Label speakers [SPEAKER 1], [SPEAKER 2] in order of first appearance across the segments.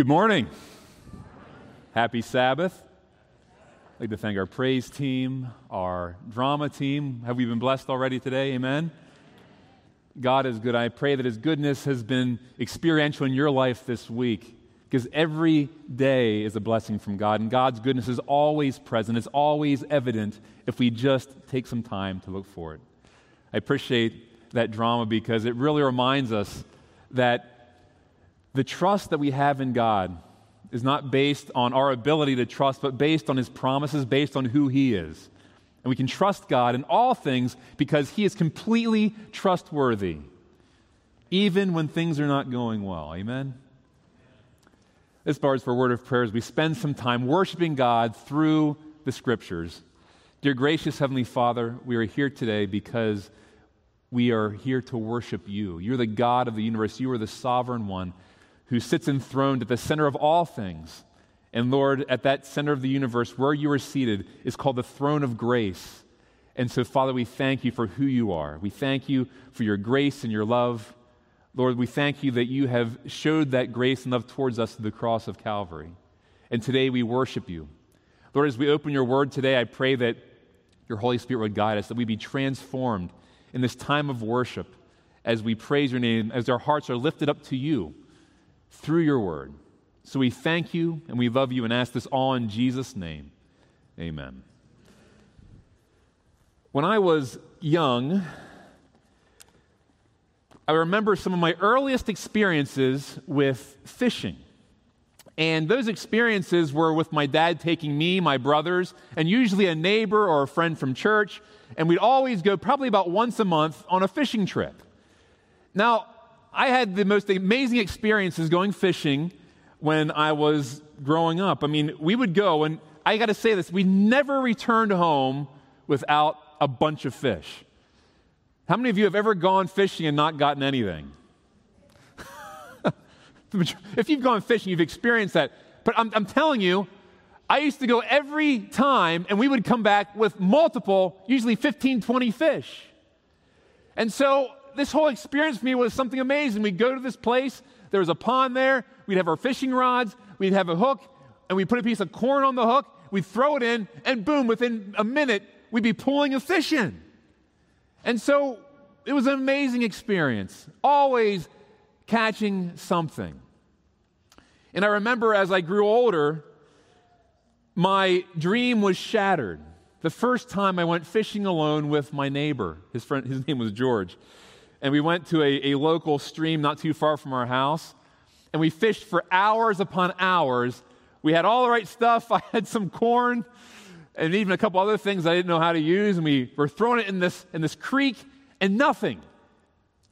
[SPEAKER 1] Good morning. Happy Sabbath. I'd like to thank our praise team, our drama team. Have we been blessed already today? Amen. God is good. I pray that His goodness has been experiential in your life this week because every day is a blessing from God, and God's goodness is always present. It's always evident if we just take some time to look for it. I appreciate that drama because it really reminds us that the trust that we have in God is not based on our ability to trust, but based on His promises, based on who He is. And we can trust God in all things because He is completely trustworthy, even when things are not going well. Amen? As far as for word of prayers, we spend some time worshiping God through the scriptures. Dear gracious Heavenly Father, we are here today because we are here to worship you. You're the God of the universe, you are the sovereign one who sits enthroned at the center of all things. And Lord, at that center of the universe, where you are seated, is called the throne of grace. And so, Father, we thank you for who you are. We thank you for your grace and your love. Lord, we thank you that you have showed that grace and love towards us through the cross of Calvary. And today we worship you. Lord, as we open your word today, I pray that your Holy Spirit would guide us, that we be transformed in this time of worship as we praise your name, as our hearts are lifted up to you through your word. So we thank you and we love you and ask this all in Jesus' name. Amen. When I was young, I remember some of my earliest experiences with fishing. And those experiences were with my dad taking me, my brothers, and usually a neighbor or a friend from church. And we'd always go probably about once a month on a fishing trip. Now, I had the most amazing experiences going fishing when I was growing up. I mean, we would go, and I got to say this we never returned home without a bunch of fish. How many of you have ever gone fishing and not gotten anything? if you've gone fishing, you've experienced that. But I'm, I'm telling you, I used to go every time, and we would come back with multiple, usually 15, 20 fish. And so this whole experience for me was something amazing. We'd go to this place, there was a pond there, we'd have our fishing rods, we'd have a hook, and we'd put a piece of corn on the hook, we'd throw it in, and boom, within a minute, we'd be pulling a fish in. And so it was an amazing experience, always catching something. And I remember as I grew older, my dream was shattered. The first time I went fishing alone with my neighbor, his friend, his name was George and we went to a, a local stream not too far from our house, and we fished for hours upon hours. We had all the right stuff. I had some corn and even a couple other things I didn't know how to use, and we were throwing it in this, in this creek, and nothing.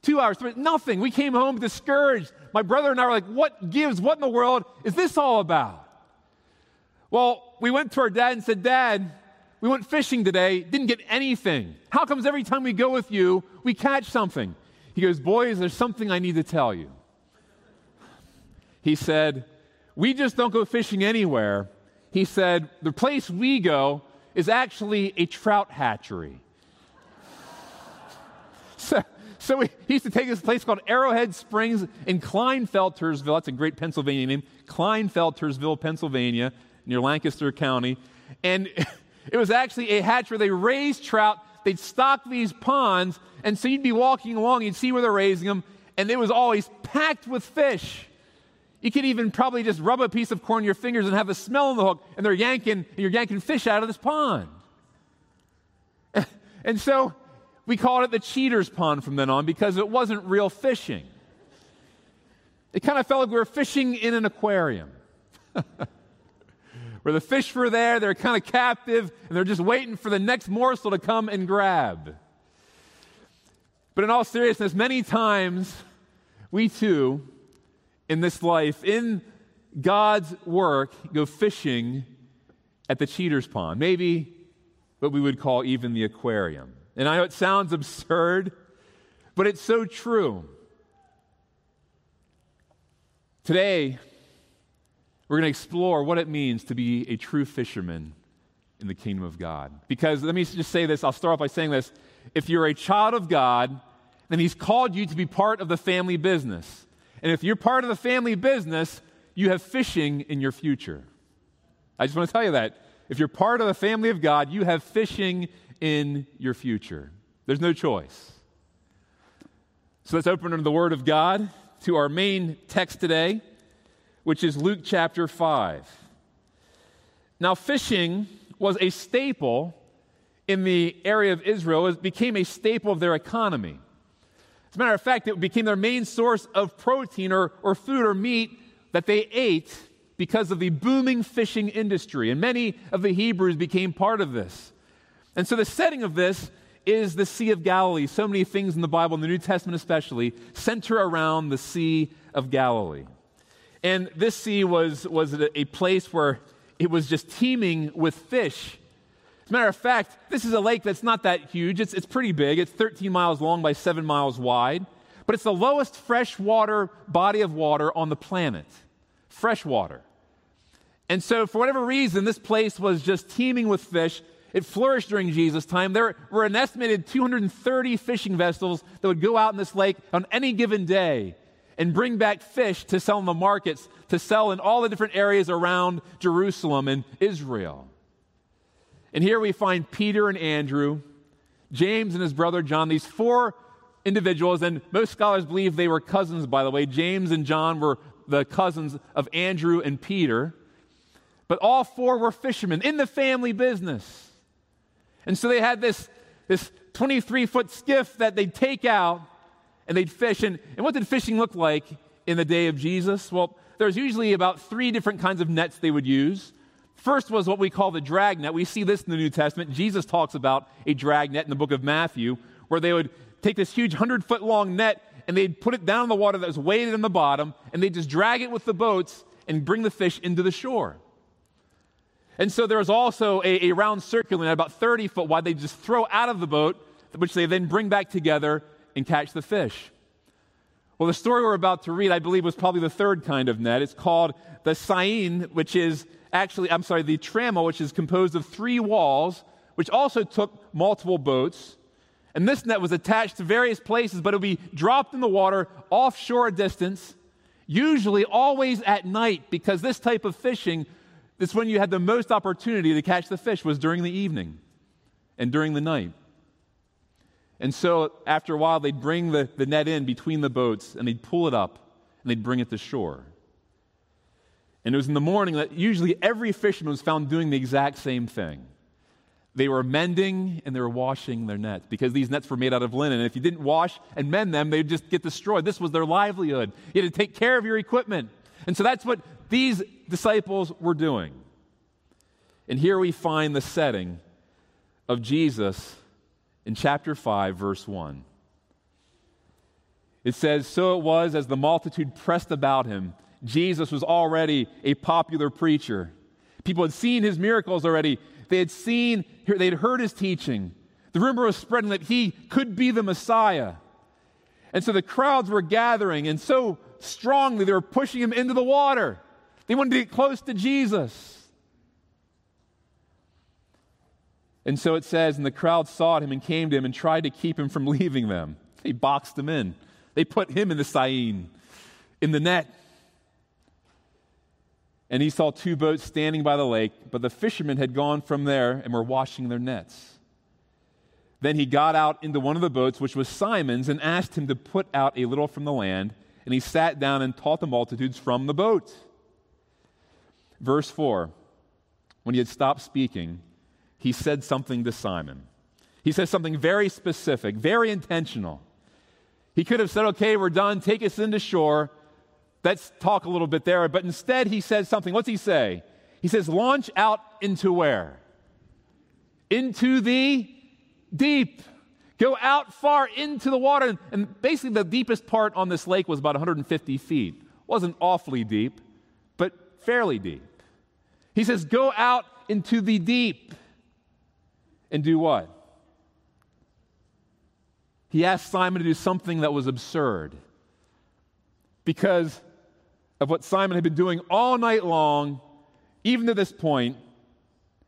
[SPEAKER 1] Two hours, nothing. We came home discouraged. My brother and I were like, What gives? What in the world is this all about? Well, we went to our dad and said, Dad, we went fishing today, didn't get anything. How comes every time we go with you, we catch something? He goes, Boys, there's something I need to tell you. He said, We just don't go fishing anywhere. He said, The place we go is actually a trout hatchery. so, so he, he used to take this place called Arrowhead Springs in Kleinfeltersville. That's a great Pennsylvania name. Kleinfeltersville, Pennsylvania, near Lancaster County. And It was actually a hatch where they raised trout. They'd stock these ponds, and so you'd be walking along, you'd see where they're raising them, and it was always packed with fish. You could even probably just rub a piece of corn in your fingers and have a smell on the hook, and they're yanking, and you're yanking fish out of this pond. and so we called it the cheater's pond from then on because it wasn't real fishing. It kind of felt like we were fishing in an aquarium. where the fish were there, they're kind of captive, and they're just waiting for the next morsel to come and grab. But in all seriousness, many times we too, in this life, in God's work, go fishing at the cheater's pond, maybe what we would call even the aquarium. And I know it sounds absurd, but it's so true. Today, we're going to explore what it means to be a true fisherman in the kingdom of God. Because let me just say this I'll start off by saying this. If you're a child of God, then He's called you to be part of the family business. And if you're part of the family business, you have fishing in your future. I just want to tell you that. If you're part of the family of God, you have fishing in your future. There's no choice. So let's open the Word of God to our main text today, which is Luke chapter 5. Now, fishing was a staple in the area of Israel, it became a staple of their economy. As a matter of fact, it became their main source of protein or, or food or meat that they ate because of the booming fishing industry. And many of the Hebrews became part of this. And so the setting of this is the Sea of Galilee. So many things in the Bible, in the New Testament especially, center around the Sea of Galilee. And this sea was, was a place where it was just teeming with fish. As a matter of fact, this is a lake that's not that huge. It's, it's pretty big. It's 13 miles long by 7 miles wide. But it's the lowest freshwater body of water on the planet. Freshwater. And so, for whatever reason, this place was just teeming with fish. It flourished during Jesus' time. There were an estimated 230 fishing vessels that would go out in this lake on any given day and bring back fish to sell in the markets, to sell in all the different areas around Jerusalem and Israel. And here we find Peter and Andrew, James and his brother John, these four individuals, and most scholars believe they were cousins, by the way. James and John were the cousins of Andrew and Peter. But all four were fishermen in the family business. And so they had this, this 23 foot skiff that they'd take out and they'd fish. And, and what did fishing look like in the day of Jesus? Well, there's usually about three different kinds of nets they would use. First was what we call the drag net. We see this in the New Testament. Jesus talks about a drag net in the book of Matthew, where they would take this huge 100 foot long net and they'd put it down in the water that was weighted in the bottom, and they'd just drag it with the boats and bring the fish into the shore. And so there was also a, a round circular net about 30 foot wide they just throw out of the boat, which they then bring back together and catch the fish. Well, the story we're about to read, I believe, was probably the third kind of net. It's called the Seine, which is actually, I'm sorry, the Trammel, which is composed of three walls, which also took multiple boats. And this net was attached to various places, but it would be dropped in the water offshore distance, usually always at night, because this type of fishing this when you had the most opportunity to catch the fish was during the evening and during the night. And so after a while, they'd bring the, the net in between the boats and they'd pull it up and they'd bring it to shore. And it was in the morning that usually every fisherman was found doing the exact same thing. They were mending and they were washing their nets because these nets were made out of linen. And if you didn't wash and mend them, they'd just get destroyed. This was their livelihood. You had to take care of your equipment. And so that's what these disciples were doing. And here we find the setting of Jesus in chapter 5, verse 1. It says, So it was as the multitude pressed about him. Jesus was already a popular preacher. People had seen his miracles already. They had seen, they'd heard his teaching. The rumor was spreading that he could be the Messiah. And so the crowds were gathering, and so strongly they were pushing him into the water. They wanted to get close to Jesus. And so it says, and the crowd sought him and came to him and tried to keep him from leaving them. They boxed him in. They put him in the Seine, in the net. And he saw two boats standing by the lake, but the fishermen had gone from there and were washing their nets. Then he got out into one of the boats, which was Simon's, and asked him to put out a little from the land. And he sat down and taught the multitudes from the boat. Verse 4 When he had stopped speaking, he said something to Simon. He says something very specific, very intentional. He could have said, Okay, we're done, take us into shore. Let's talk a little bit there. But instead, he says something. What's he say? He says, Launch out into where? Into the deep. Go out far into the water. And basically, the deepest part on this lake was about 150 feet. It Wasn't awfully deep, but fairly deep. He says, Go out into the deep and do what? He asked Simon to do something that was absurd because of what Simon had been doing all night long, even to this point.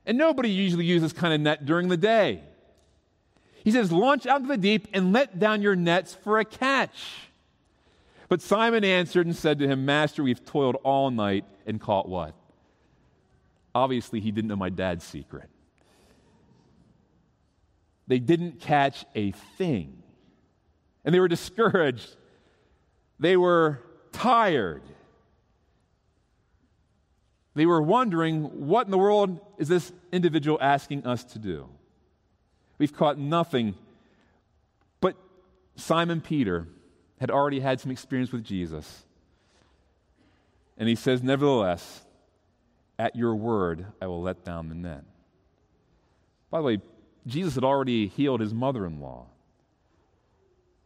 [SPEAKER 1] And nobody usually uses kind of net during the day. He says, Launch out into the deep and let down your nets for a catch. But Simon answered and said to him, Master, we've toiled all night and caught what? Obviously, he didn't know my dad's secret. They didn't catch a thing. And they were discouraged. They were tired. They were wondering, what in the world is this individual asking us to do? We've caught nothing. But Simon Peter had already had some experience with Jesus. And he says, Nevertheless, at your word, I will let down the net. By the way, Jesus had already healed his mother in law.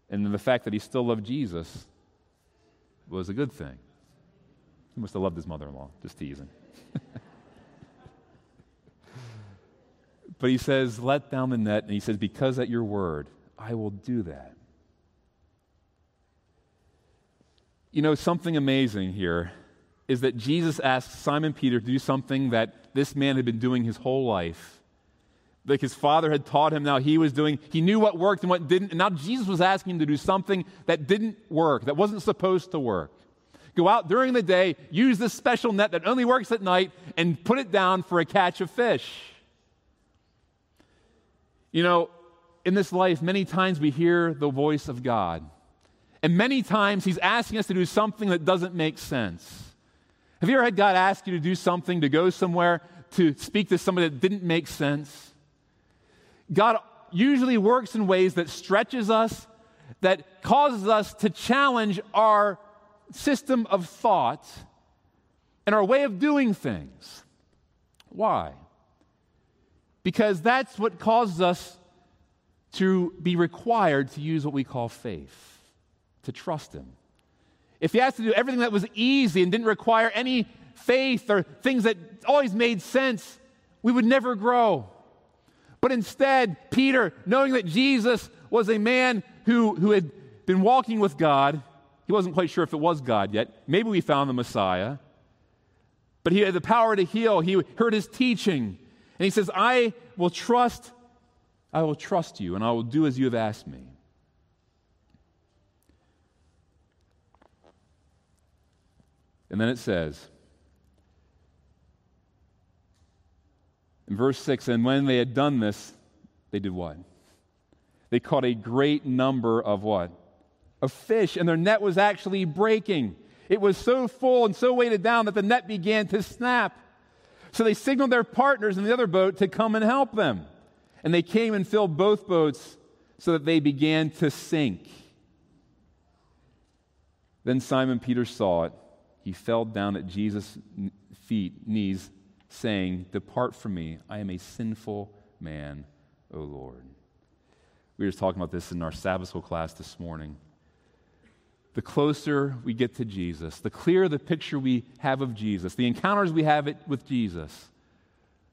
[SPEAKER 1] And the fact that he still loved Jesus was a good thing. He must have loved his mother in law, just teasing. but he says, Let down the net. And he says, Because at your word, I will do that. You know, something amazing here is that Jesus asked Simon Peter to do something that this man had been doing his whole life. Like his father had taught him, now he was doing, he knew what worked and what didn't. And now Jesus was asking him to do something that didn't work, that wasn't supposed to work. Go out during the day, use this special net that only works at night, and put it down for a catch of fish. You know, in this life, many times we hear the voice of God. And many times He's asking us to do something that doesn't make sense. Have you ever had God ask you to do something, to go somewhere, to speak to somebody that didn't make sense? God usually works in ways that stretches us, that causes us to challenge our system of thought and our way of doing things. Why? Because that's what causes us to be required to use what we call faith, to trust Him. If He has to do everything that was easy and didn't require any faith or things that always made sense, we would never grow. But instead, Peter, knowing that Jesus was a man who, who had been walking with God, he wasn't quite sure if it was God yet. Maybe we found the Messiah. But he had the power to heal. He heard his teaching. And he says, I will trust, I will trust you, and I will do as you have asked me. And then it says, in verse 6 And when they had done this, they did what? They caught a great number of what? of fish, and their net was actually breaking. It was so full and so weighted down that the net began to snap. So they signaled their partners in the other boat to come and help them. And they came and filled both boats so that they began to sink. Then Simon Peter saw it. He fell down at Jesus' feet, knees, saying, Depart from me. I am a sinful man, O Lord. We were just talking about this in our Sabbath school class this morning the closer we get to Jesus, the clearer the picture we have of Jesus, the encounters we have it with Jesus,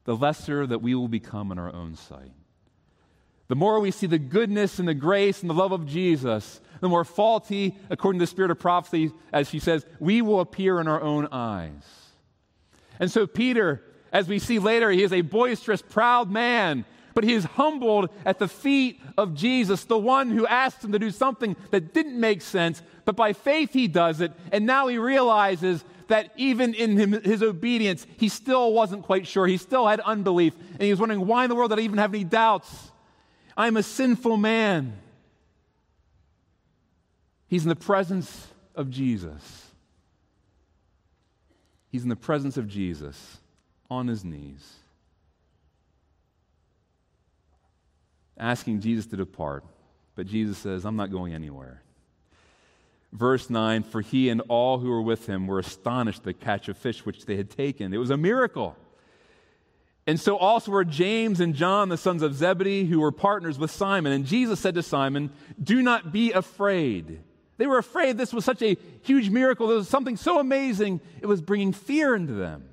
[SPEAKER 1] the lesser that we will become in our own sight. The more we see the goodness and the grace and the love of Jesus, the more faulty, according to the spirit of prophecy, as she says, we will appear in our own eyes. And so, Peter, as we see later, he is a boisterous, proud man but he is humbled at the feet of Jesus, the one who asked him to do something that didn't make sense, but by faith he does it. And now he realizes that even in his obedience, he still wasn't quite sure. He still had unbelief. And he was wondering, why in the world did I even have any doubts? I'm a sinful man. He's in the presence of Jesus. He's in the presence of Jesus on his knees. asking Jesus to depart. But Jesus says, I'm not going anywhere. Verse 9 For he and all who were with him were astonished at the catch of fish which they had taken. It was a miracle. And so also were James and John, the sons of Zebedee, who were partners with Simon. And Jesus said to Simon, Do not be afraid. They were afraid this was such a huge miracle. There was something so amazing, it was bringing fear into them.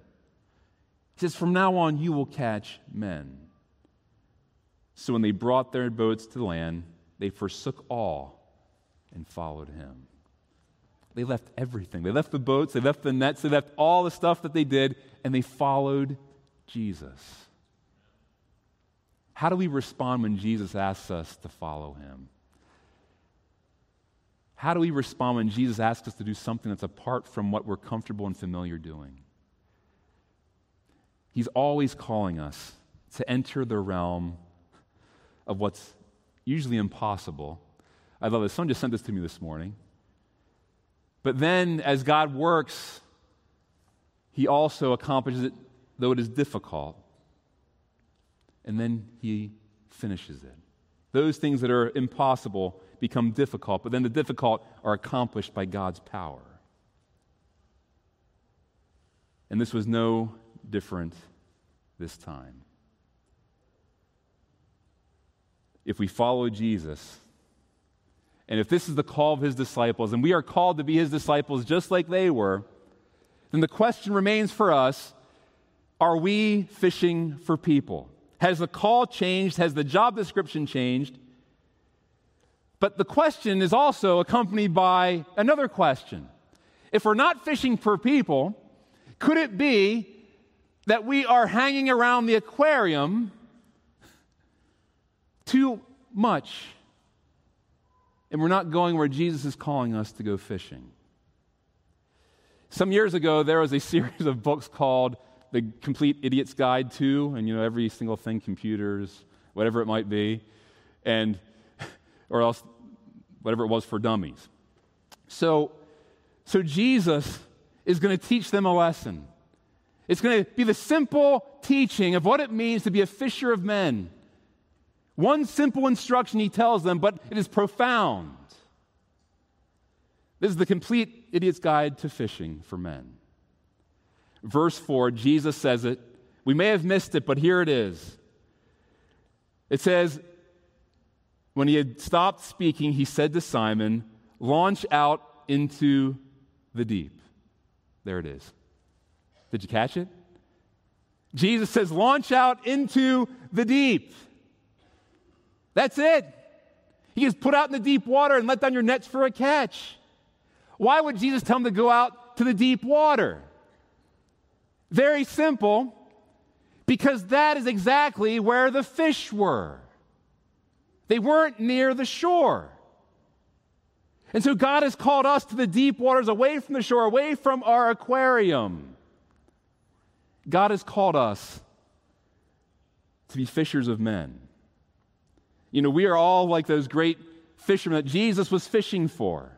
[SPEAKER 1] He says, From now on, you will catch men. So when they brought their boats to land, they forsook all and followed him. They left everything. They left the boats, they left the nets, they left all the stuff that they did, and they followed Jesus. How do we respond when Jesus asks us to follow him? How do we respond when Jesus asks us to do something that's apart from what we're comfortable and familiar doing? He's always calling us to enter the realm of what's usually impossible. I love this. Someone just sent this to me this morning. But then, as God works, He also accomplishes it, though it is difficult. And then He finishes it. Those things that are impossible become difficult, but then the difficult are accomplished by God's power. And this was no different this time. If we follow Jesus, and if this is the call of his disciples, and we are called to be his disciples just like they were, then the question remains for us are we fishing for people? Has the call changed? Has the job description changed? But the question is also accompanied by another question. If we're not fishing for people, could it be that we are hanging around the aquarium too much and we're not going where Jesus is calling us to go fishing? Some years ago, there was a series of books called the complete idiot's guide to, and you know, every single thing, computers, whatever it might be, and, or else whatever it was for dummies. So, so Jesus is going to teach them a lesson. It's going to be the simple teaching of what it means to be a fisher of men. One simple instruction he tells them, but it is profound. This is the complete idiot's guide to fishing for men verse 4, Jesus says it. We may have missed it, but here it is. It says, When he had stopped speaking, he said to Simon, Launch out into the deep. There it is. Did you catch it? Jesus says, Launch out into the deep. That's it. He is put out in the deep water and let down your nets for a catch. Why would Jesus tell them to go out to the deep water? Very simple, because that is exactly where the fish were. They weren't near the shore. And so God has called us to the deep waters, away from the shore, away from our aquarium. God has called us to be fishers of men. You know, we are all like those great fishermen that Jesus was fishing for.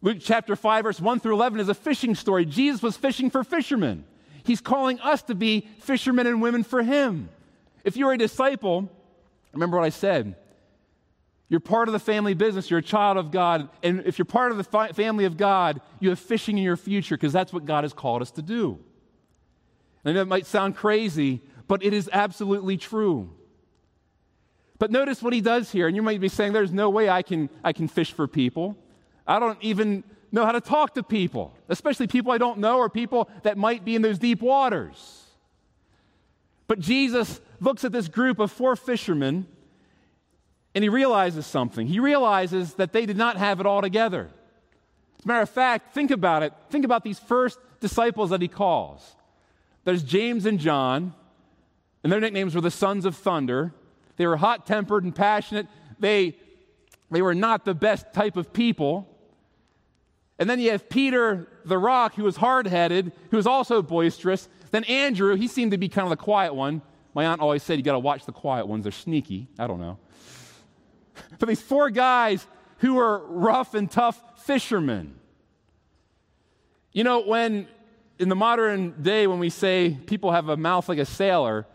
[SPEAKER 1] Luke chapter 5, verse 1 through 11 is a fishing story. Jesus was fishing for fishermen. He's calling us to be fishermen and women for Him. If you're a disciple, remember what I said. You're part of the family business. You're a child of God. And if you're part of the fi- family of God, you have fishing in your future because that's what God has called us to do. And it might sound crazy, but it is absolutely true. But notice what he does here. And you might be saying, there's no way I can, I can fish for people. I don't even know how to talk to people, especially people I don't know or people that might be in those deep waters. But Jesus looks at this group of four fishermen and he realizes something. He realizes that they did not have it all together. As a matter of fact, think about it. Think about these first disciples that he calls. There's James and John, and their nicknames were the sons of thunder. They were hot tempered and passionate. They, they were not the best type of people. And then you have Peter the rock, who was hard headed, who was also boisterous. Then Andrew, he seemed to be kind of the quiet one. My aunt always said you got to watch the quiet ones, they're sneaky. I don't know. But these four guys who were rough and tough fishermen. You know, when in the modern day, when we say people have a mouth like a sailor,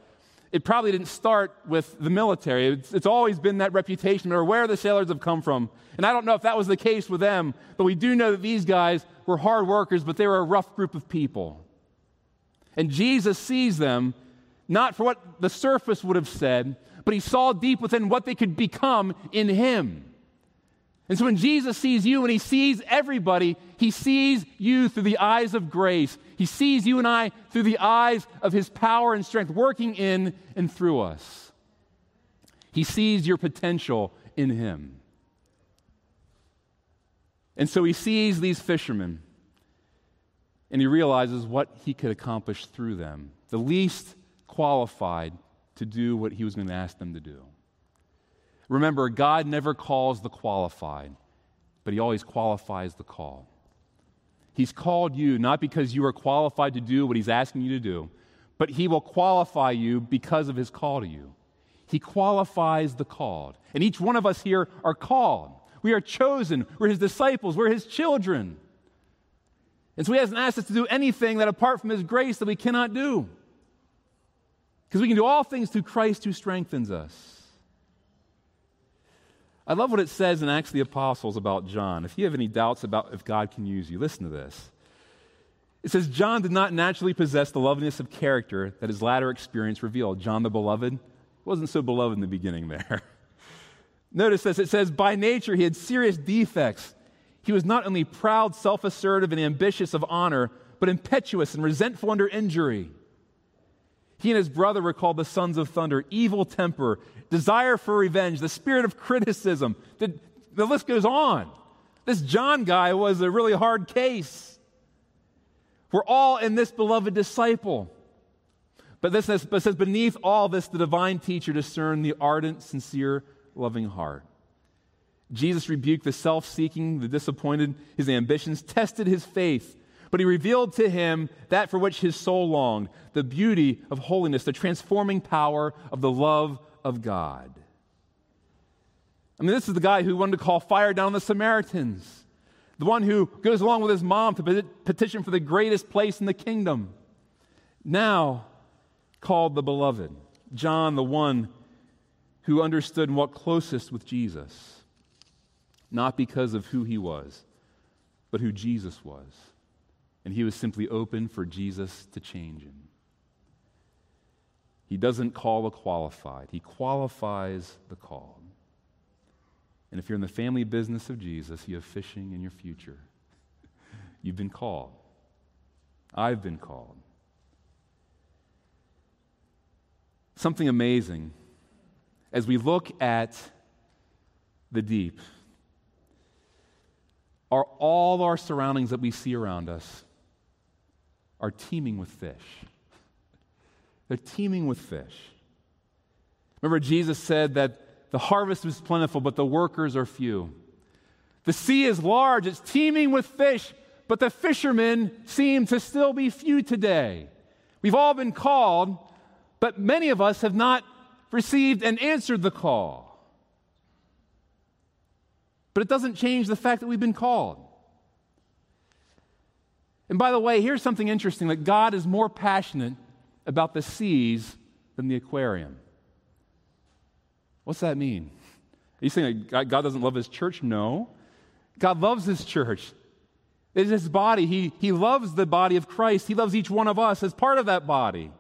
[SPEAKER 1] it probably didn't start with the military. It's, it's, always been that reputation or where the sailors have come from. And I don't know if that was the case with them, but we do know that these guys were hard workers, but they were a rough group of people. And Jesus sees them not for what the surface would have said, but he saw deep within what they could become in him. And so when Jesus sees you and he sees everybody, he sees you through the eyes of grace. He sees you and I through the eyes of his power and strength working in and through us. He sees your potential in him. And so he sees these fishermen and he realizes what he could accomplish through them, the least qualified to do what he was going to ask them to do. Remember, God never calls the qualified, but He always qualifies the call. He's called you not because you are qualified to do what He's asking you to do, but He will qualify you because of His call to you. He qualifies the called. And each one of us here are called. We are chosen. We're His disciples. We're His children. And so He hasn't asked us to do anything that apart from His grace that we cannot do. Because we can do all things through Christ who strengthens us. I love what it says in Acts of the Apostles about John. If you have any doubts about if God can use you, listen to this. It says, John did not naturally possess the loveliness of character that his latter experience revealed. John the beloved wasn't so beloved in the beginning there. Notice this it says, by nature he had serious defects. He was not only proud, self assertive, and ambitious of honor, but impetuous and resentful under injury. He and his brother were called the sons of thunder, evil temper, desire for revenge, the spirit of criticism. The, the list goes on. This John guy was a really hard case. We're all in this beloved disciple. But this says, but says, beneath all this, the divine teacher discerned the ardent, sincere, loving heart. Jesus rebuked the self seeking, the disappointed, his ambitions, tested his faith but he revealed to him that for which his soul longed the beauty of holiness, the transforming power of the love of God. I mean, this is the guy who wanted to call fire down on the Samaritans, the one who goes along with his mom to petition for the greatest place in the kingdom. Now called the beloved, John, the one who understood walked closest with Jesus, not because of who he was, but who Jesus was and he was simply open for Jesus to change him. He doesn't call the qualified, he qualifies the called. And if you're in the family business of Jesus, you have fishing in your future. You've been called. I've been called. Something amazing as we look at the deep are all our surroundings that we see around us are teeming with fish. They're teeming with fish. Remember, Jesus said that the harvest is plentiful, but the workers are few. The sea is large, it's teeming with fish, but the fishermen seem to still be few today. We've all been called, but many of us have not received and answered the call. But it doesn't change the fact that we've been called. And by the way, here's something interesting that God is more passionate about the seas than the aquarium. What's that mean? Are you saying that God doesn't love his church? No. God loves his church. It's his body. He, he loves the body of Christ. He loves each one of us as part of that body.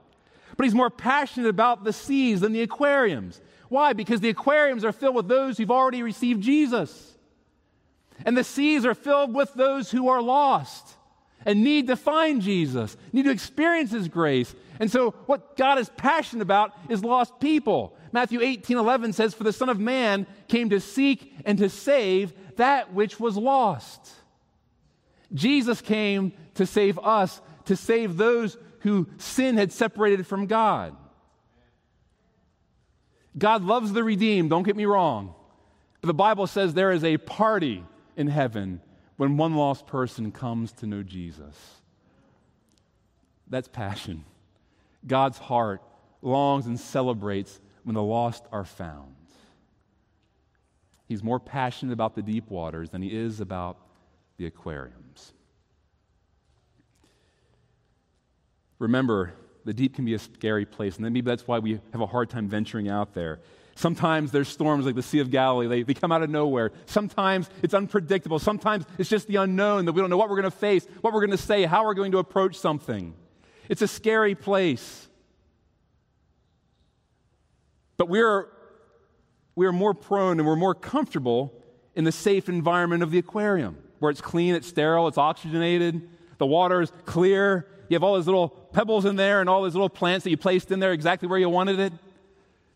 [SPEAKER 1] But he's more passionate about the seas than the aquariums. Why? Because the aquariums are filled with those who've already received Jesus. And the seas are filled with those who are lost and need to find Jesus, need to experience His grace. And so, what God is passionate about is lost people. Matthew 18 11 says, For the Son of Man came to seek and to save that which was lost. Jesus came to save us, to save those who sin had separated from God. God loves the redeemed, don't get me wrong. But the Bible says there is a party in heaven when one lost person comes to know Jesus. That's passion. God's heart longs and celebrates when the lost are found. He's more passionate about the deep waters than he is about the aquariums. Remember, the deep can be a scary place, and maybe that's why we have a hard time venturing out there. Sometimes there's storms like the Sea of Galilee, they, they come out of nowhere. Sometimes it's unpredictable. Sometimes it's just the unknown that we don't know what we're going to face, what we're going to say, how we're going to approach something. It's a scary place. But we're, we're more prone and we're more comfortable in the safe environment of the aquarium, where it's clean, it's sterile, it's oxygenated, the water is clear. You have all those little pebbles in there and all those little plants that you placed in there exactly where you wanted it.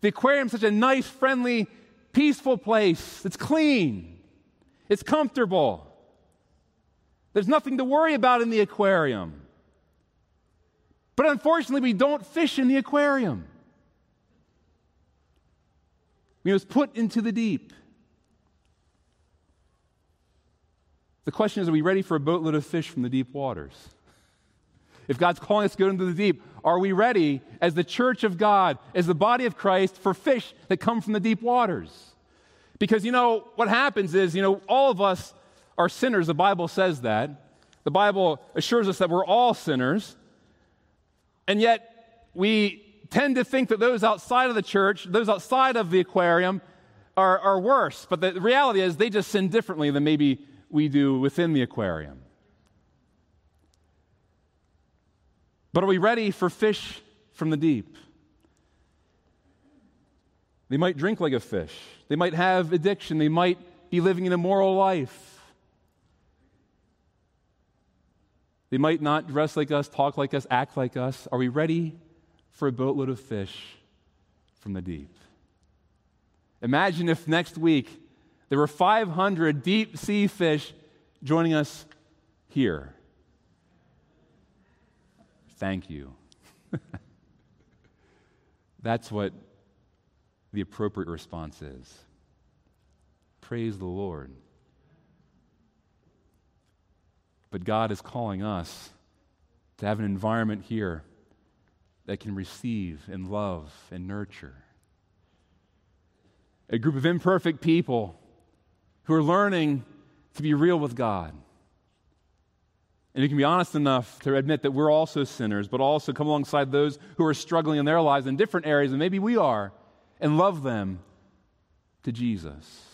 [SPEAKER 1] The aquarium is such a nice, friendly, peaceful place. It's clean, it's comfortable. There's nothing to worry about in the aquarium. But unfortunately, we don't fish in the aquarium. We must put into the deep. The question is are we ready for a boatload of fish from the deep waters? If God's calling us to go into the deep, are we ready as the church of God, as the body of Christ, for fish that come from the deep waters? Because, you know, what happens is, you know, all of us are sinners. The Bible says that. The Bible assures us that we're all sinners. And yet, we tend to think that those outside of the church, those outside of the aquarium, are, are worse. But the reality is, they just sin differently than maybe we do within the aquarium. But are we ready for fish from the deep? They might drink like a fish. They might have addiction. They might be living an immoral life. They might not dress like us, talk like us, act like us. Are we ready for a boatload of fish from the deep? Imagine if next week there were 500 deep sea fish joining us here. Thank you. That's what the appropriate response is. Praise the Lord. But God is calling us to have an environment here that can receive and love and nurture. A group of imperfect people who are learning to be real with God. And you can be honest enough to admit that we're also sinners, but also come alongside those who are struggling in their lives in different areas, and maybe we are, and love them to Jesus.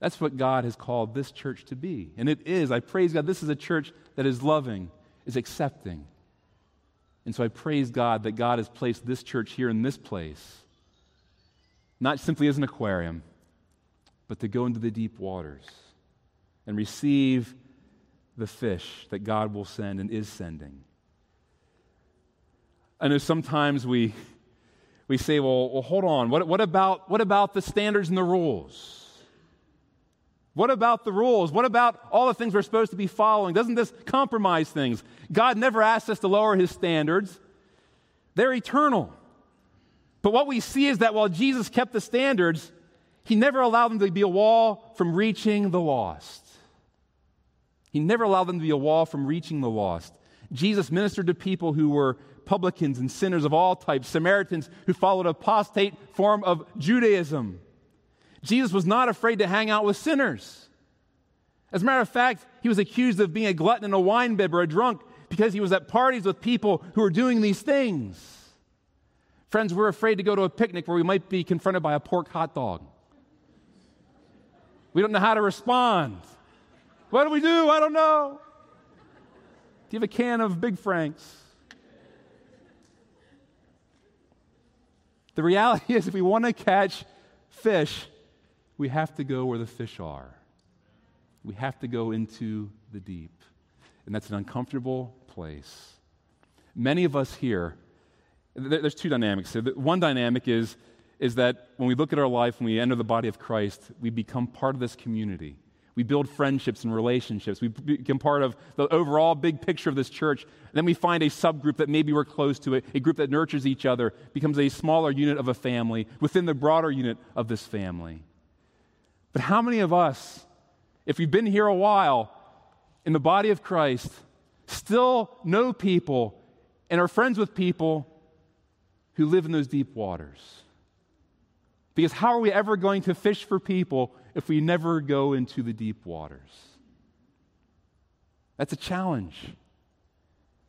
[SPEAKER 1] That's what God has called this church to be. And it is. I praise God. This is a church that is loving, is accepting. And so I praise God that God has placed this church here in this place, not simply as an aquarium, but to go into the deep waters and receive the fish that God will send and is sending. I know sometimes we, we say, well, well hold on, what, what, about, what about the standards and the rules? What about the rules? What about all the things we're supposed to be following? Doesn't this compromise things? God never asked us to lower his standards, they're eternal. But what we see is that while Jesus kept the standards, he never allowed them to be a wall from reaching the lost. He never allowed them to be a wall from reaching the lost. Jesus ministered to people who were publicans and sinners of all types, Samaritans who followed apostate form of Judaism. Jesus was not afraid to hang out with sinners. As a matter of fact, he was accused of being a glutton and a winebibber, a drunk, because he was at parties with people who were doing these things. Friends, we're afraid to go to a picnic where we might be confronted by a pork hot dog. We don't know how to respond. What do we do? I don't know. Do you have a can of Big Franks? The reality is, if we want to catch fish, we have to go where the fish are. We have to go into the deep. And that's an uncomfortable place. Many of us here, there's two dynamics. One dynamic is, is that when we look at our life, when we enter the body of Christ, we become part of this community. We build friendships and relationships. We become part of the overall big picture of this church. Then we find a subgroup that maybe we're close to, a group that nurtures each other, becomes a smaller unit of a family within the broader unit of this family. But how many of us, if we've been here a while in the body of Christ, still know people and are friends with people who live in those deep waters? Because how are we ever going to fish for people if we never go into the deep waters? That's a challenge.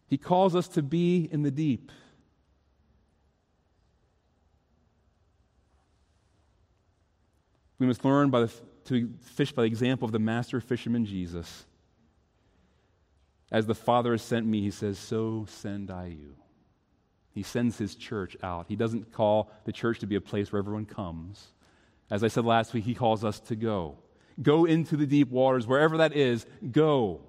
[SPEAKER 1] He calls us to be in the deep. We must learn by the, to fish by the example of the master fisherman Jesus. As the Father has sent me, he says, so send I you. He sends his church out. He doesn't call the church to be a place where everyone comes. As I said last week, he calls us to go. Go into the deep waters, wherever that is, go.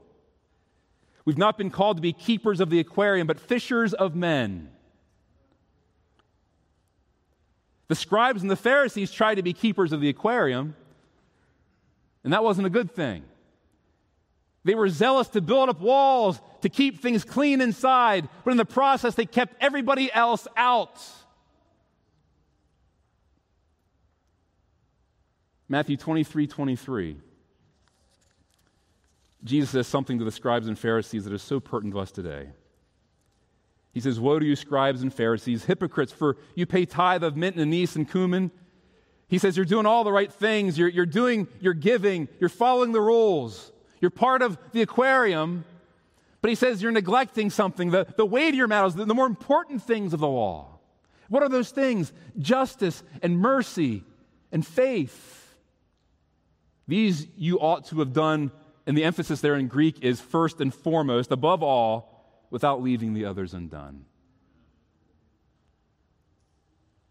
[SPEAKER 1] We've not been called to be keepers of the aquarium, but fishers of men. The scribes and the Pharisees tried to be keepers of the aquarium, and that wasn't a good thing. They were zealous to build up walls to keep things clean inside, but in the process, they kept everybody else out. Matthew 23 23. Jesus says something to the scribes and Pharisees that is so pertinent to us today. He says, Woe to you, scribes and Pharisees, hypocrites, for you pay tithe of mint and anise and cumin. He says, You're doing all the right things. You're, you're doing, you're giving, you're following the rules. You're part of the aquarium. But he says, You're neglecting something, the, the weightier matters, the, the more important things of the law. What are those things? Justice and mercy and faith. These you ought to have done, and the emphasis there in Greek is first and foremost, above all, without leaving the others undone.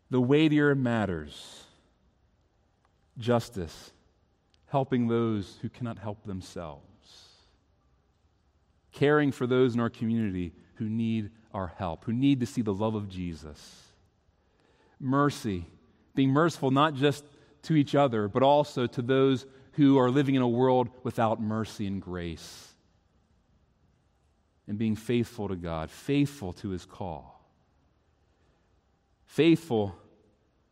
[SPEAKER 1] The weightier matters justice, helping those who cannot help themselves, caring for those in our community who need our help, who need to see the love of Jesus, mercy, being merciful not just to each other, but also to those who are living in a world without mercy and grace. And being faithful to God, faithful to his call, faithful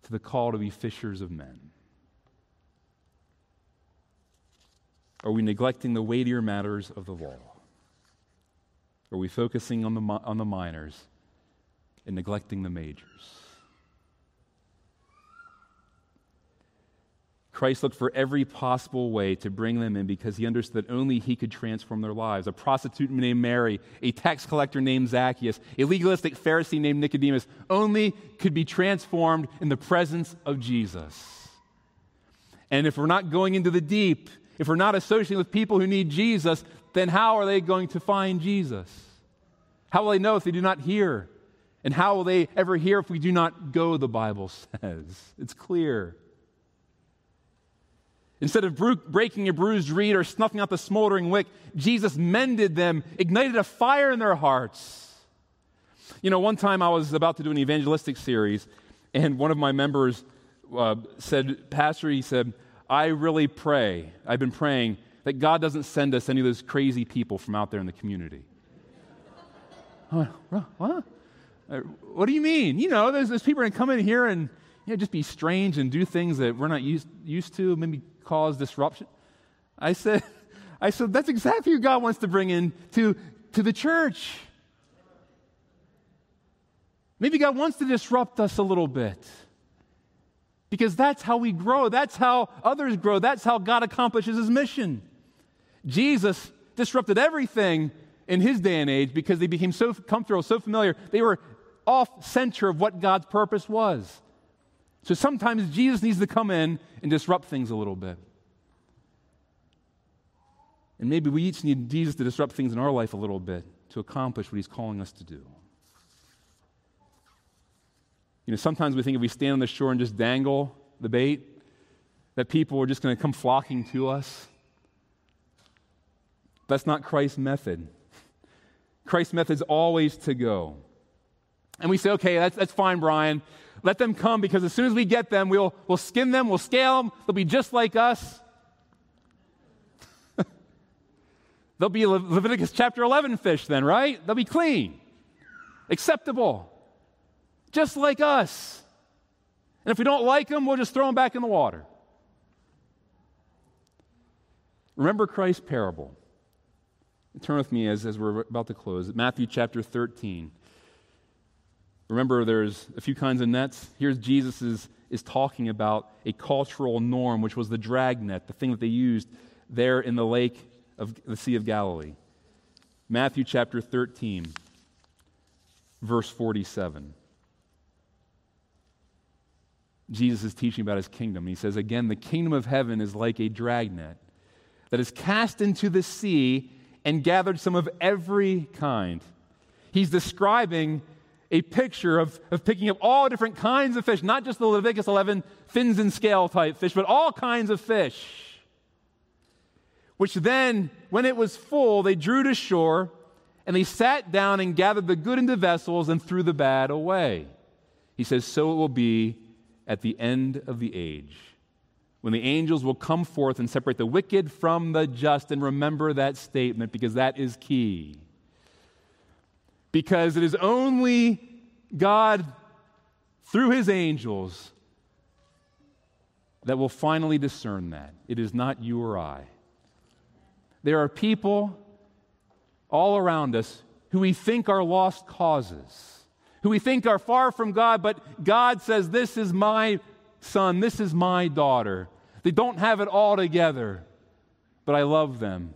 [SPEAKER 1] to the call to be fishers of men. Are we neglecting the weightier matters of the law? Are we focusing on the, on the minors and neglecting the majors? Christ looked for every possible way to bring them in because he understood that only he could transform their lives. A prostitute named Mary, a tax collector named Zacchaeus, a legalistic Pharisee named Nicodemus only could be transformed in the presence of Jesus. And if we're not going into the deep, if we're not associating with people who need Jesus, then how are they going to find Jesus? How will they know if they do not hear? And how will they ever hear if we do not go, the Bible says? It's clear. Instead of breaking a bruised reed or snuffing out the smoldering wick, Jesus mended them, ignited a fire in their hearts. You know, one time I was about to do an evangelistic series, and one of my members uh, said, Pastor, he said, I really pray, I've been praying that God doesn't send us any of those crazy people from out there in the community. Went, what? Uh, what do you mean? You know, there's, there's people that come in here and you know, just be strange and do things that we're not used, used to, maybe cause disruption? I said, I said, that's exactly who God wants to bring in to, to the church. Maybe God wants to disrupt us a little bit. Because that's how we grow. That's how others grow. That's how God accomplishes his mission. Jesus disrupted everything in his day and age because they became so comfortable, so familiar. They were off center of what God's purpose was. So sometimes Jesus needs to come in and disrupt things a little bit. And maybe we each need Jesus to disrupt things in our life a little bit to accomplish what he's calling us to do. You know, sometimes we think if we stand on the shore and just dangle the bait, that people are just going to come flocking to us. That's not Christ's method. Christ's method is always to go. And we say, okay, that's, that's fine, Brian. Let them come because as soon as we get them, we'll, we'll skin them, we'll scale them, they'll be just like us. they'll be Le- Leviticus chapter 11 fish, then, right? They'll be clean, acceptable, just like us. And if we don't like them, we'll just throw them back in the water. Remember Christ's parable. Turn with me as, as we're about to close. Matthew chapter 13. Remember, there's a few kinds of nets. Here's Jesus is, is talking about a cultural norm, which was the drag net, the thing that they used there in the lake of the Sea of Galilee. Matthew chapter 13, verse 47. Jesus is teaching about his kingdom. He says, Again, the kingdom of heaven is like a dragnet that is cast into the sea and gathered some of every kind. He's describing a picture of, of picking up all different kinds of fish, not just the Leviticus 11 fins and scale type fish, but all kinds of fish. Which then, when it was full, they drew to shore and they sat down and gathered the good into vessels and threw the bad away. He says, So it will be at the end of the age when the angels will come forth and separate the wicked from the just. And remember that statement because that is key because it is only God, through his angels, that will finally discern that. It is not you or I. There are people all around us who we think are lost causes, who we think are far from God, but God says, This is my son, this is my daughter. They don't have it all together, but I love them.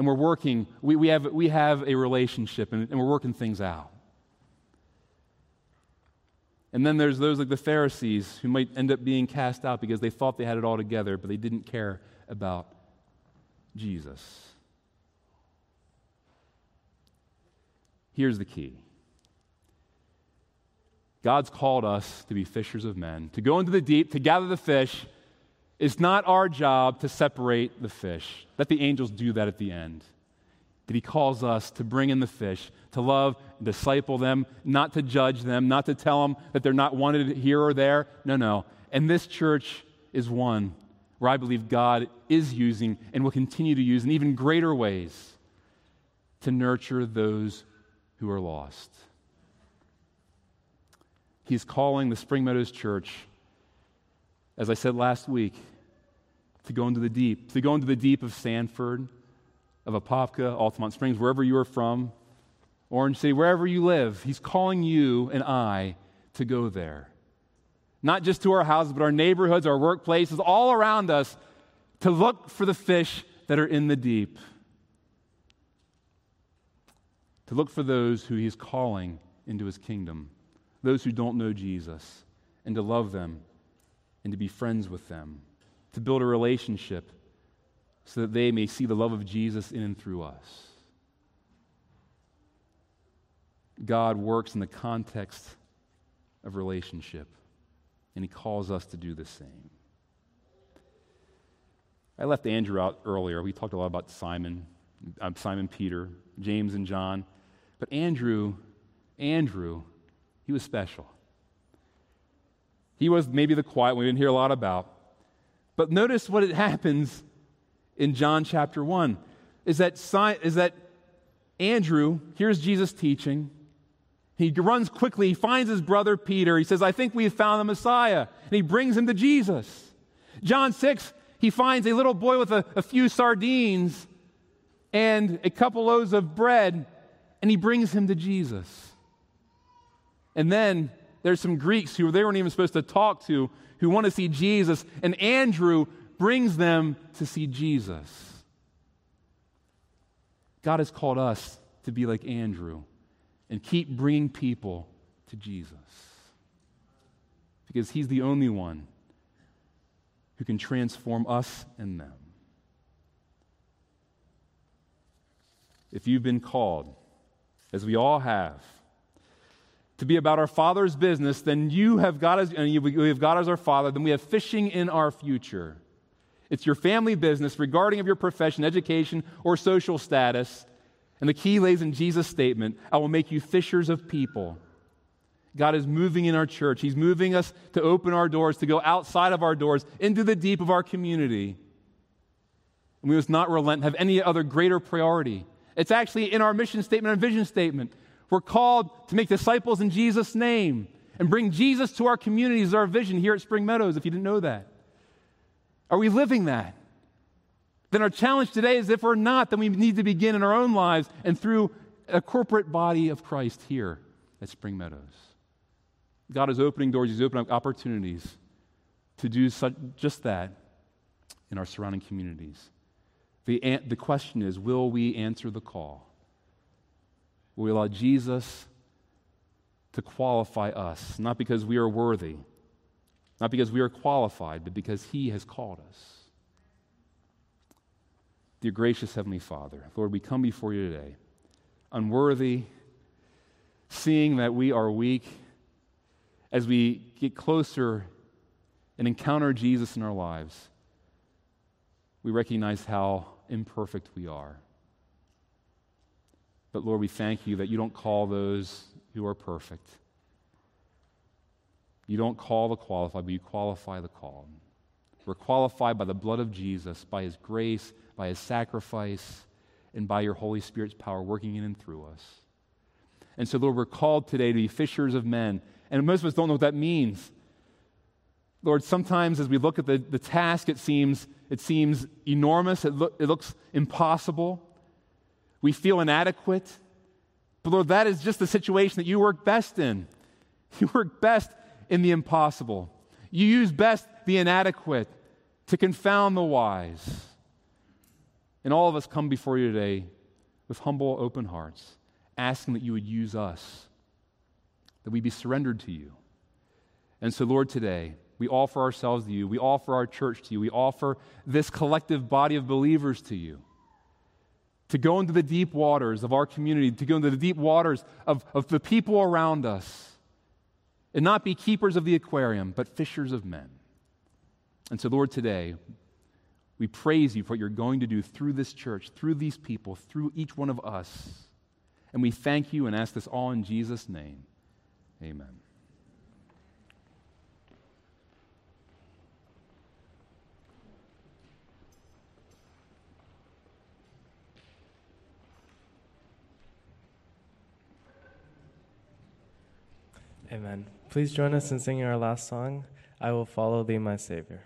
[SPEAKER 1] And we're working, we, we, have, we have a relationship, and, and we're working things out. And then there's those like the Pharisees who might end up being cast out because they thought they had it all together, but they didn't care about Jesus. Here's the key God's called us to be fishers of men, to go into the deep, to gather the fish. It's not our job to separate the fish. Let the angels do that at the end. That He calls us to bring in the fish, to love and disciple them, not to judge them, not to tell them that they're not wanted here or there. No, no. And this church is one where I believe God is using and will continue to use in even greater ways to nurture those who are lost. He's calling the Spring Meadows Church, as I said last week, to go into the deep, to go into the deep of Sanford, of Apopka, Altamonte Springs, wherever you are from, Orange City, wherever you live. He's calling you and I to go there. Not just to our houses, but our neighborhoods, our workplaces, all around us, to look for the fish that are in the deep. To look for those who He's calling into His kingdom, those who don't know Jesus, and to love them and to be friends with them, to build a relationship so that they may see the love of Jesus in and through us. God works in the context of relationship, and He calls us to do the same. I left Andrew out earlier. We talked a lot about Simon, uh, Simon Peter, James, and John. But Andrew, Andrew, he was special. He was maybe the quiet one we didn't hear a lot about. But notice what it happens in John chapter 1 is that, is that Andrew hears Jesus teaching. He runs quickly. He finds his brother Peter. He says, I think we have found the Messiah. And he brings him to Jesus. John 6, he finds a little boy with a, a few sardines and a couple loaves of bread, and he brings him to Jesus. And then there's some Greeks who they weren't even supposed to talk to who want to see Jesus, and Andrew brings them to see Jesus. God has called us to be like Andrew and keep bringing people to Jesus. Because he's the only one who can transform us and them. If you've been called, as we all have, to be about our Father's business, then you have God as, and we have God as our Father, then we have fishing in our future. It's your family business, regarding of your profession, education, or social status, and the key lays in Jesus' statement I will make you fishers of people. God is moving in our church. He's moving us to open our doors, to go outside of our doors, into the deep of our community. And we must not relent, have any other greater priority. It's actually in our mission statement and vision statement. We're called to make disciples in Jesus' name and bring Jesus to our communities, our vision here at Spring Meadows, if you didn't know that. Are we living that? then our challenge today is if we're not, then we need to begin in our own lives and through a corporate body of Christ here at Spring Meadows. God is opening doors, He's opening up opportunities to do such, just that in our surrounding communities. The, the question is will we answer the call? We allow Jesus to qualify us, not because we are worthy, not because we are qualified, but because He has called us? Dear gracious Heavenly Father, Lord, we come before you today, unworthy, seeing that we are weak, as we get closer and encounter Jesus in our lives, we recognize how imperfect we are. But Lord, we thank you that you don't call those who are perfect. You don't call the qualified, but you qualify the called. We're qualified by the blood of Jesus, by his grace, by his sacrifice, and by your Holy Spirit's power working in and through us. And so, Lord, we're called today to be fishers of men. And most of us don't know what that means. Lord, sometimes as we look at the, the task, it seems it seems enormous, it, it looks impossible. We feel inadequate. But Lord, that is just the situation that you work best in. You work best in the impossible. You use best the inadequate to confound the wise. And all of us come before you today with humble, open hearts, asking that you would use us, that we be surrendered to you. And so, Lord, today, we offer ourselves to you. We offer our church to you. We offer this collective body of believers to you. To go into the deep waters of our community, to go into the deep waters of, of the people around us, and not be keepers of the aquarium, but fishers of men. And so, Lord, today, we praise you for what you're going to do through this church, through these people, through each one of us. And we thank you and ask this all in Jesus' name. Amen.
[SPEAKER 2] Amen. Please join us in singing our last song, I Will Follow Thee, My Savior.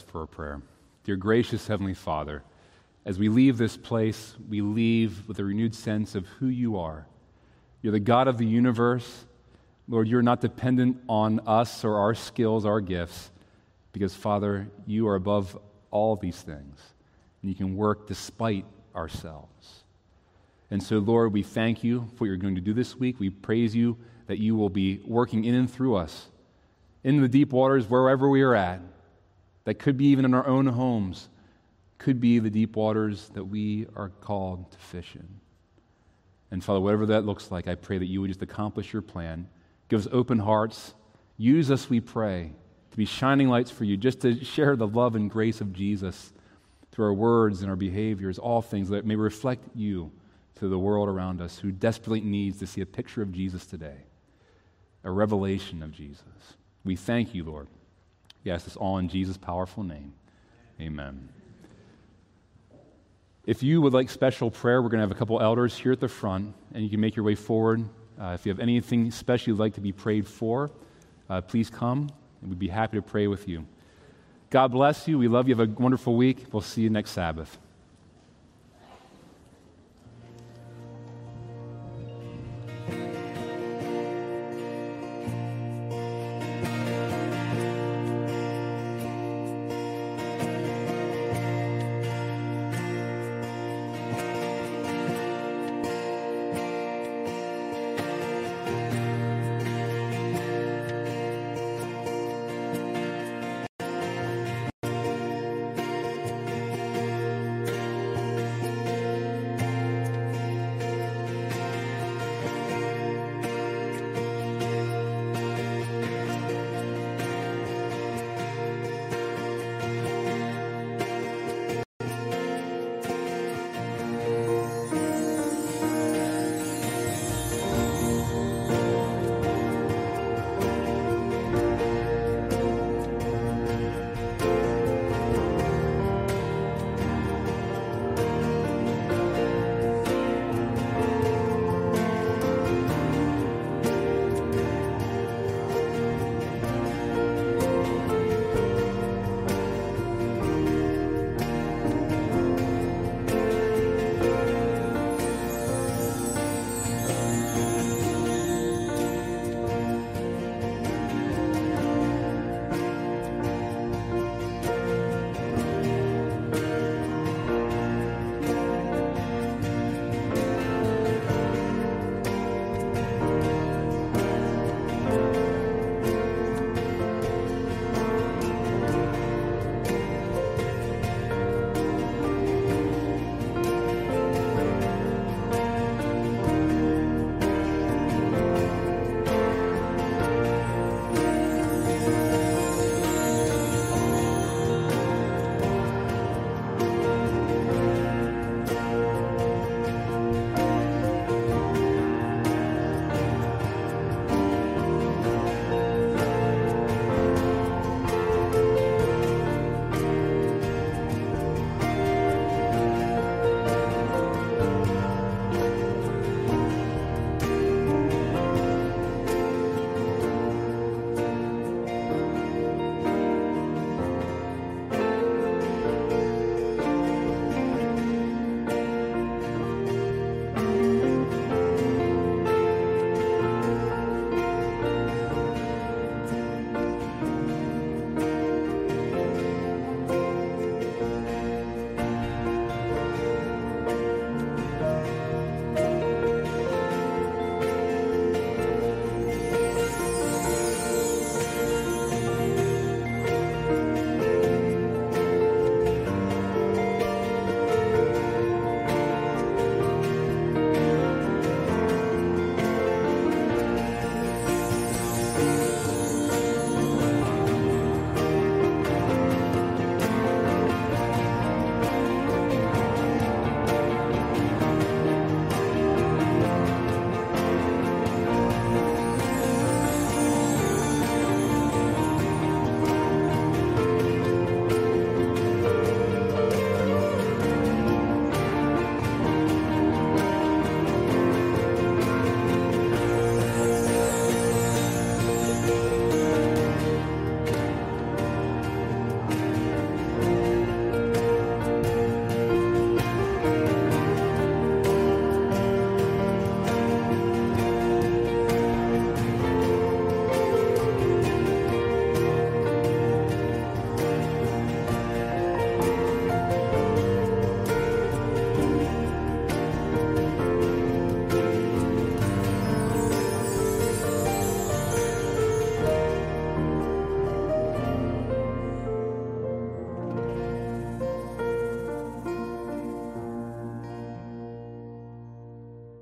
[SPEAKER 1] For a prayer. Dear gracious Heavenly Father, as we leave this place, we leave with a renewed sense of who you are. You're the God of the universe. Lord, you're not dependent on us or our skills, our gifts, because, Father, you are above all these things, and you can work despite ourselves. And so, Lord, we thank you for what you're going to do this week. We praise you that you will be working in and through us in the deep waters, wherever we are at that could be even in our own homes, could be the deep waters that we are called to fish in. And Father, whatever that looks like, I pray that you would just accomplish your plan. Give us open hearts. Use us, we pray, to be shining lights for you, just to share the love and grace of Jesus through our words and our behaviors, all things that may reflect you to the world around us who desperately needs to see a picture of Jesus today, a revelation of Jesus. We thank you, Lord. We ask this all in Jesus' powerful name. Amen. If you would like special prayer, we're going to have a couple elders here at the front, and you can make your way forward. Uh, if you have anything special you'd like to be prayed for, uh, please come, and we'd be happy to pray with you. God bless you. We love you. Have a wonderful week. We'll see you next Sabbath.